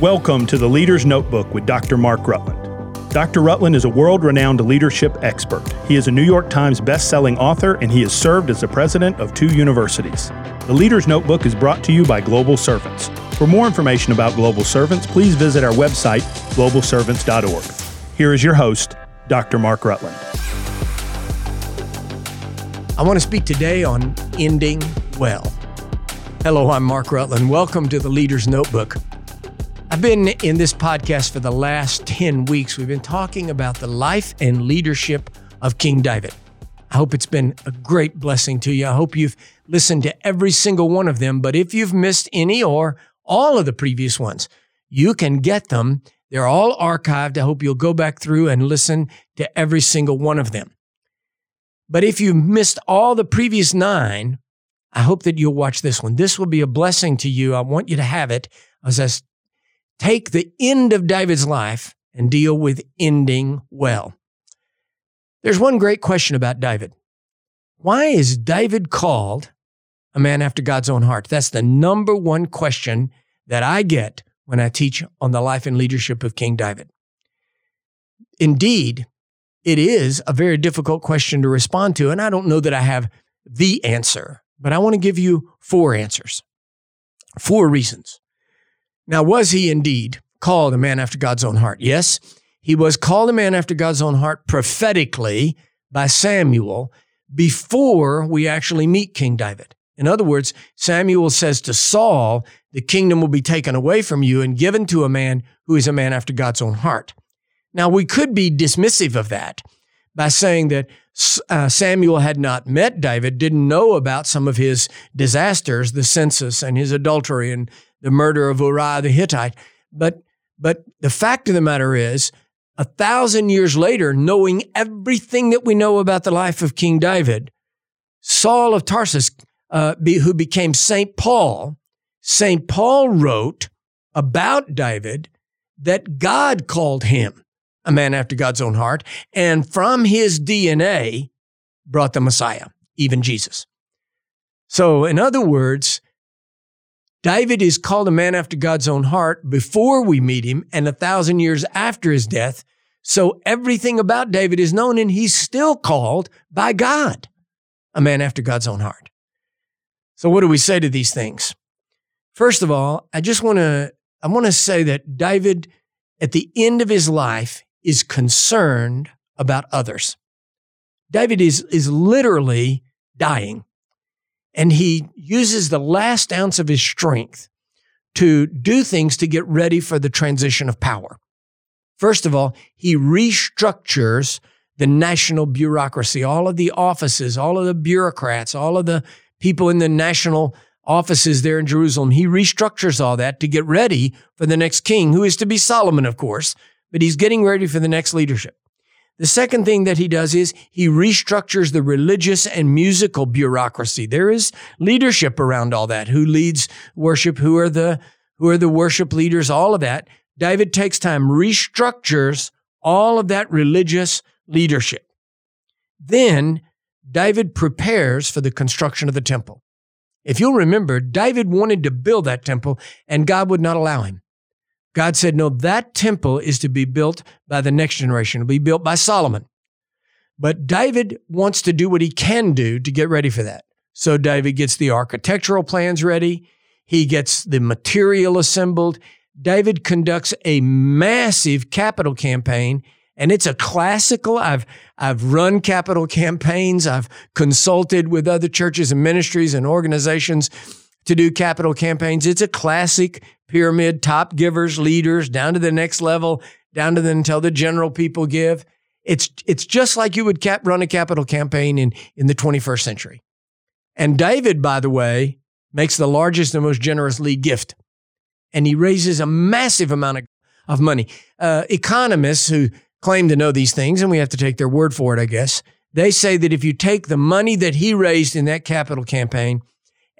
Welcome to the Leader's Notebook with Dr. Mark Rutland. Dr. Rutland is a world renowned leadership expert. He is a New York Times best-selling author and he has served as the president of two universities. The Leader's Notebook is brought to you by Global Servants. For more information about Global Servants, please visit our website, globalservants.org. Here is your host, Dr. Mark Rutland. I want to speak today on ending well. Hello, I'm Mark Rutland. Welcome to the Leader's Notebook. I've been in this podcast for the last 10 weeks. We've been talking about the life and leadership of King David. I hope it's been a great blessing to you. I hope you've listened to every single one of them. But if you've missed any or all of the previous ones, you can get them. They're all archived. I hope you'll go back through and listen to every single one of them. But if you missed all the previous nine, I hope that you'll watch this one. This will be a blessing to you. I want you to have it as I take the end of David's life and deal with ending well. There's one great question about David. Why is David called a man after God's own heart? That's the number one question that I get when I teach on the life and leadership of King David. Indeed, it is a very difficult question to respond to, and I don't know that I have the answer, but I want to give you four answers, four reasons. Now, was he indeed called a man after God's own heart? Yes, he was called a man after God's own heart prophetically by Samuel before we actually meet King David. In other words, Samuel says to Saul, The kingdom will be taken away from you and given to a man who is a man after God's own heart. Now, we could be dismissive of that by saying that uh, Samuel had not met David, didn't know about some of his disasters, the census and his adultery and the murder of Uriah the Hittite. But, but the fact of the matter is, a thousand years later, knowing everything that we know about the life of King David, Saul of Tarsus, uh, be, who became St. Paul, St. Paul wrote about David that God called him a man after God's own heart, and from his DNA brought the Messiah, even Jesus. So, in other words, David is called a man after God's own heart before we meet him and a thousand years after his death. So everything about David is known and he's still called by God a man after God's own heart. So what do we say to these things? First of all, I just want to I want to say that David at the end of his life is concerned about others. David is is literally dying. And he uses the last ounce of his strength to do things to get ready for the transition of power. First of all, he restructures the national bureaucracy, all of the offices, all of the bureaucrats, all of the people in the national offices there in Jerusalem. He restructures all that to get ready for the next king, who is to be Solomon, of course, but he's getting ready for the next leadership. The second thing that he does is he restructures the religious and musical bureaucracy. There is leadership around all that. Who leads worship? Who are the who are the worship leaders? All of that. David takes time, restructures all of that religious leadership. Then David prepares for the construction of the temple. If you'll remember, David wanted to build that temple and God would not allow him. God said, No, that temple is to be built by the next generation. It'll be built by Solomon. But David wants to do what he can do to get ready for that. So David gets the architectural plans ready, he gets the material assembled. David conducts a massive capital campaign and it's a classical i've i've run capital campaigns i've consulted with other churches and ministries and organizations to do capital campaigns it's a classic pyramid, top givers, leaders, down to the next level, down to the until the general people give. It's it's just like you would cap, run a capital campaign in in the 21st century. And David, by the way, makes the largest and most generous lead gift, and he raises a massive amount of, of money. Uh, economists who claim to know these things, and we have to take their word for it, I guess. They say that if you take the money that he raised in that capital campaign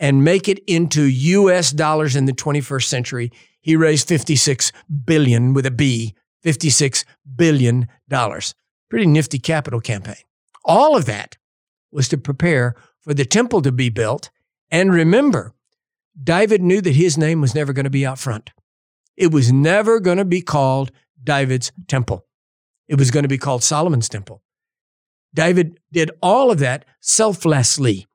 and make it into US dollars in the 21st century, he raised 56 billion with a B, 56 billion dollars. Pretty nifty capital campaign. All of that was to prepare for the temple to be built. And remember, David knew that his name was never going to be out front. It was never going to be called David's temple. It was going to be called Solomon's temple. David did all of that selflessly.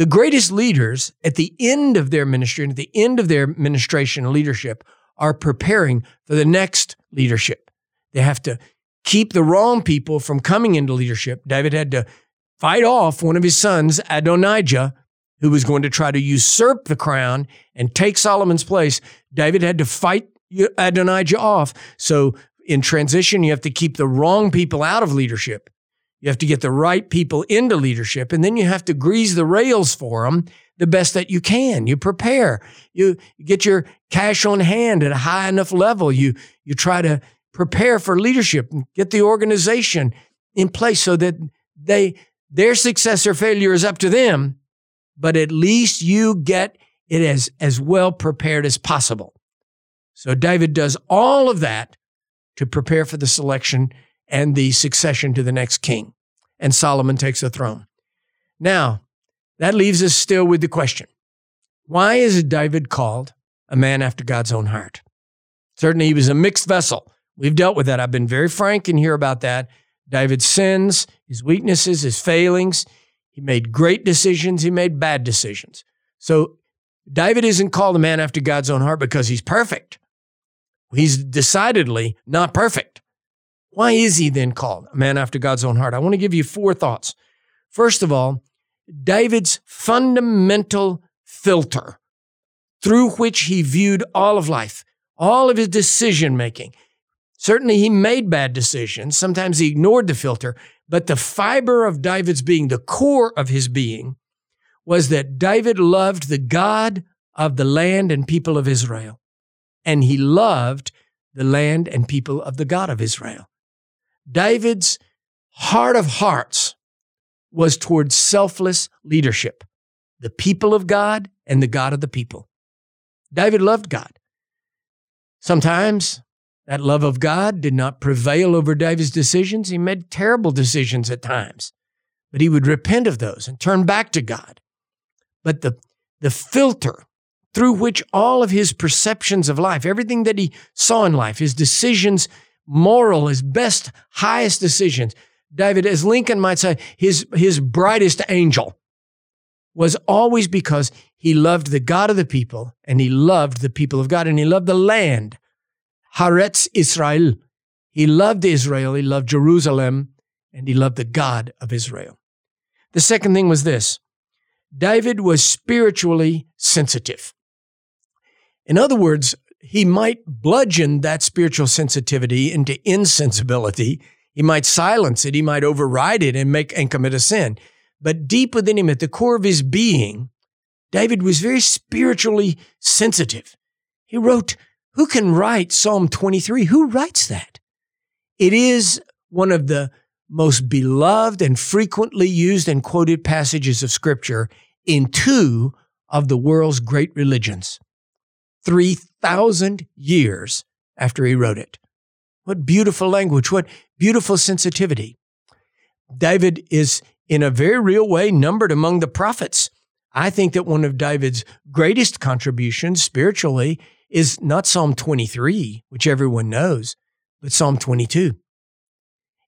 The greatest leaders at the end of their ministry and at the end of their administration and leadership are preparing for the next leadership. They have to keep the wrong people from coming into leadership. David had to fight off one of his sons, Adonijah, who was going to try to usurp the crown and take Solomon's place. David had to fight Adonijah off. So in transition, you have to keep the wrong people out of leadership. You have to get the right people into leadership, and then you have to grease the rails for them the best that you can. You prepare. You, get your cash on hand at a high enough level. You you try to prepare for leadership and get the organization in place so that they their success or failure is up to them, but at least you get it as as well prepared as possible. So David does all of that to prepare for the selection and the succession to the next king. And Solomon takes the throne. Now, that leaves us still with the question why is David called a man after God's own heart? Certainly, he was a mixed vessel. We've dealt with that. I've been very frank in here about that. David's sins, his weaknesses, his failings. He made great decisions, he made bad decisions. So, David isn't called a man after God's own heart because he's perfect. He's decidedly not perfect. Why is he then called a man after God's own heart? I want to give you four thoughts. First of all, David's fundamental filter through which he viewed all of life, all of his decision making. Certainly, he made bad decisions. Sometimes he ignored the filter, but the fiber of David's being, the core of his being, was that David loved the God of the land and people of Israel. And he loved the land and people of the God of Israel. David's heart of hearts was towards selfless leadership, the people of God and the God of the people. David loved God. Sometimes that love of God did not prevail over David's decisions. He made terrible decisions at times, but he would repent of those and turn back to God. But the, the filter through which all of his perceptions of life, everything that he saw in life, his decisions, moral, his best, highest decisions. David, as Lincoln might say, his, his brightest angel was always because he loved the God of the people and he loved the people of God and he loved the land. Haaretz Israel. He loved Israel, he loved Jerusalem, and he loved the God of Israel. The second thing was this David was spiritually sensitive. In other words, he might bludgeon that spiritual sensitivity into insensibility. He might silence it. He might override it and make and commit a sin. But deep within him, at the core of his being, David was very spiritually sensitive. He wrote, Who can write Psalm 23? Who writes that? It is one of the most beloved and frequently used and quoted passages of Scripture in two of the world's great religions 3,000 years after he wrote it. What beautiful language, what beautiful sensitivity. David is, in a very real way, numbered among the prophets. I think that one of David's greatest contributions spiritually is not Psalm 23, which everyone knows, but Psalm 22.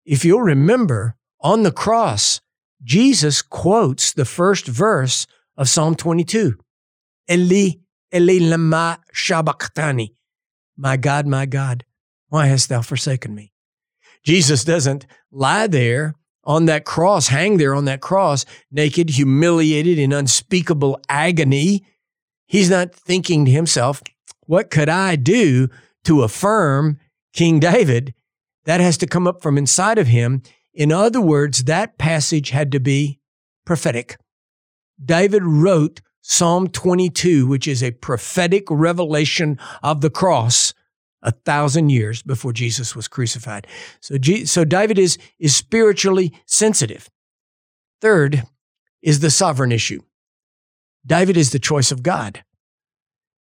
If you'll remember, on the cross, Jesus quotes the first verse of Psalm 22 Eli, Sabachthani. My God, my God, why hast thou forsaken me? Jesus doesn't lie there on that cross, hang there on that cross, naked, humiliated, in unspeakable agony. He's not thinking to himself, what could I do to affirm King David? That has to come up from inside of him. In other words, that passage had to be prophetic. David wrote Psalm 22, which is a prophetic revelation of the cross a thousand years before Jesus was crucified. So, so David is, is spiritually sensitive. Third is the sovereign issue. David is the choice of God.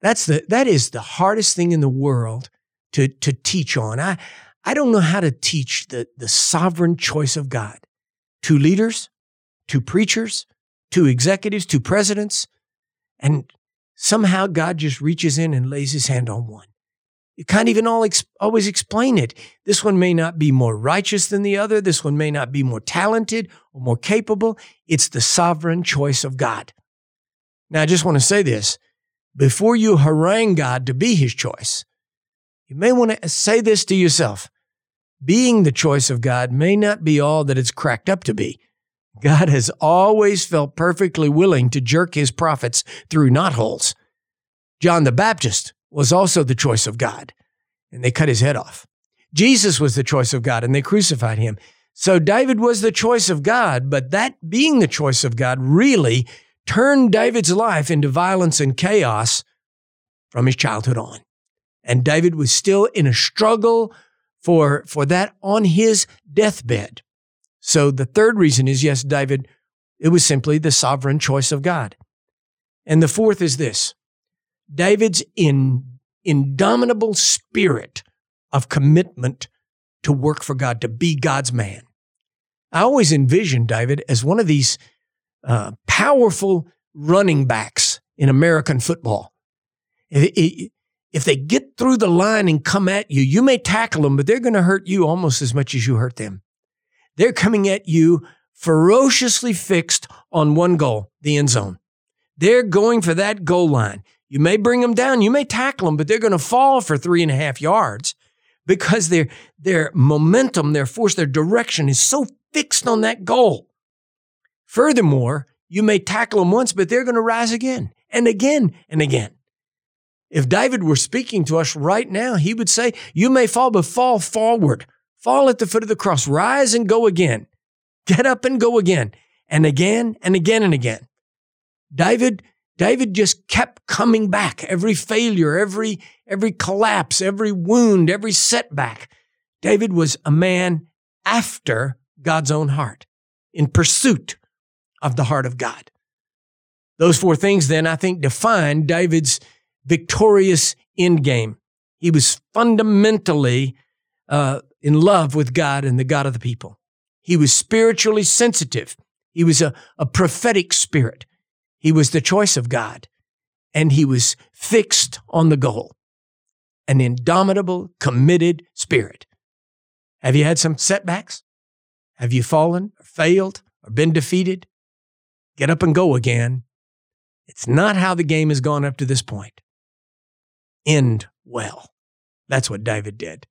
That's the, that is the hardest thing in the world to, to teach on. I, I don't know how to teach the, the sovereign choice of God to leaders, to preachers, to executives, to presidents, and somehow God just reaches in and lays his hand on one. You can't even ex- always explain it. This one may not be more righteous than the other. This one may not be more talented or more capable. It's the sovereign choice of God. Now, I just want to say this before you harangue God to be his choice, you may want to say this to yourself. Being the choice of God may not be all that it's cracked up to be. God has always felt perfectly willing to jerk his prophets through knotholes. John the Baptist was also the choice of God, and they cut his head off. Jesus was the choice of God, and they crucified him. So David was the choice of God, but that being the choice of God really turned David's life into violence and chaos from his childhood on. And David was still in a struggle for, for that on his deathbed. So the third reason is yes, David, it was simply the sovereign choice of God. And the fourth is this David's in, indomitable spirit of commitment to work for God, to be God's man. I always envisioned David as one of these uh, powerful running backs in American football. If they get through the line and come at you, you may tackle them, but they're going to hurt you almost as much as you hurt them. They're coming at you ferociously fixed on one goal, the end zone. They're going for that goal line. You may bring them down, you may tackle them, but they're going to fall for three and a half yards because their, their momentum, their force, their direction is so fixed on that goal. Furthermore, you may tackle them once, but they're going to rise again and again and again. If David were speaking to us right now, he would say, You may fall, but fall forward. Fall at the foot of the cross. Rise and go again. Get up and go again. And again and again and again. David, David just kept coming back. Every failure, every, every collapse, every wound, every setback. David was a man after God's own heart, in pursuit of the heart of God. Those four things then, I think, define David's victorious end game. He was fundamentally uh, in love with God and the God of the people. He was spiritually sensitive. He was a, a prophetic spirit. He was the choice of God. And he was fixed on the goal an indomitable, committed spirit. Have you had some setbacks? Have you fallen or failed or been defeated? Get up and go again. It's not how the game has gone up to this point end well. That's what David did.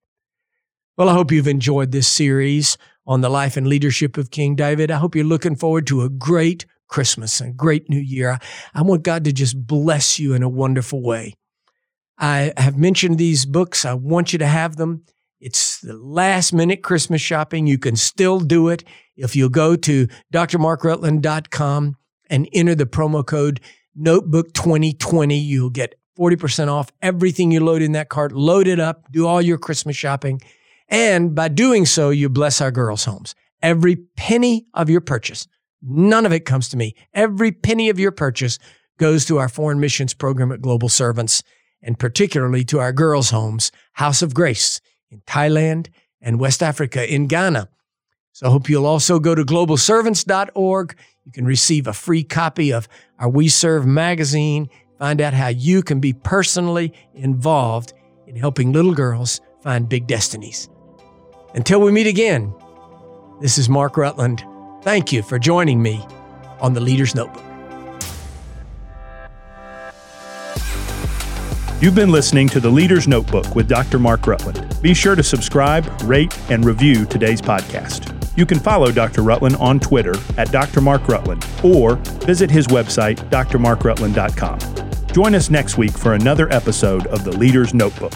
Well, I hope you've enjoyed this series on the life and leadership of King David. I hope you're looking forward to a great Christmas and great new year. I want God to just bless you in a wonderful way. I have mentioned these books. I want you to have them. It's the last minute Christmas shopping. You can still do it if you'll go to drmarkrutland.com and enter the promo code Notebook 2020. You'll get 40% off everything you load in that cart. Load it up, do all your Christmas shopping. And by doing so, you bless our girls' homes. Every penny of your purchase, none of it comes to me. Every penny of your purchase goes to our foreign missions program at Global Servants, and particularly to our girls' homes, House of Grace in Thailand and West Africa in Ghana. So I hope you'll also go to globalservants.org. You can receive a free copy of our We Serve magazine Find out how you can be personally involved in helping little girls find big destinies. Until we meet again, this is Mark Rutland. Thank you for joining me on the Leader's Notebook. You've been listening to the Leader's Notebook with Dr. Mark Rutland. Be sure to subscribe, rate, and review today's podcast. You can follow Dr. Rutland on Twitter at Dr. Mark Rutland or visit his website, drmarkrutland.com. Join us next week for another episode of The Leader's Notebook.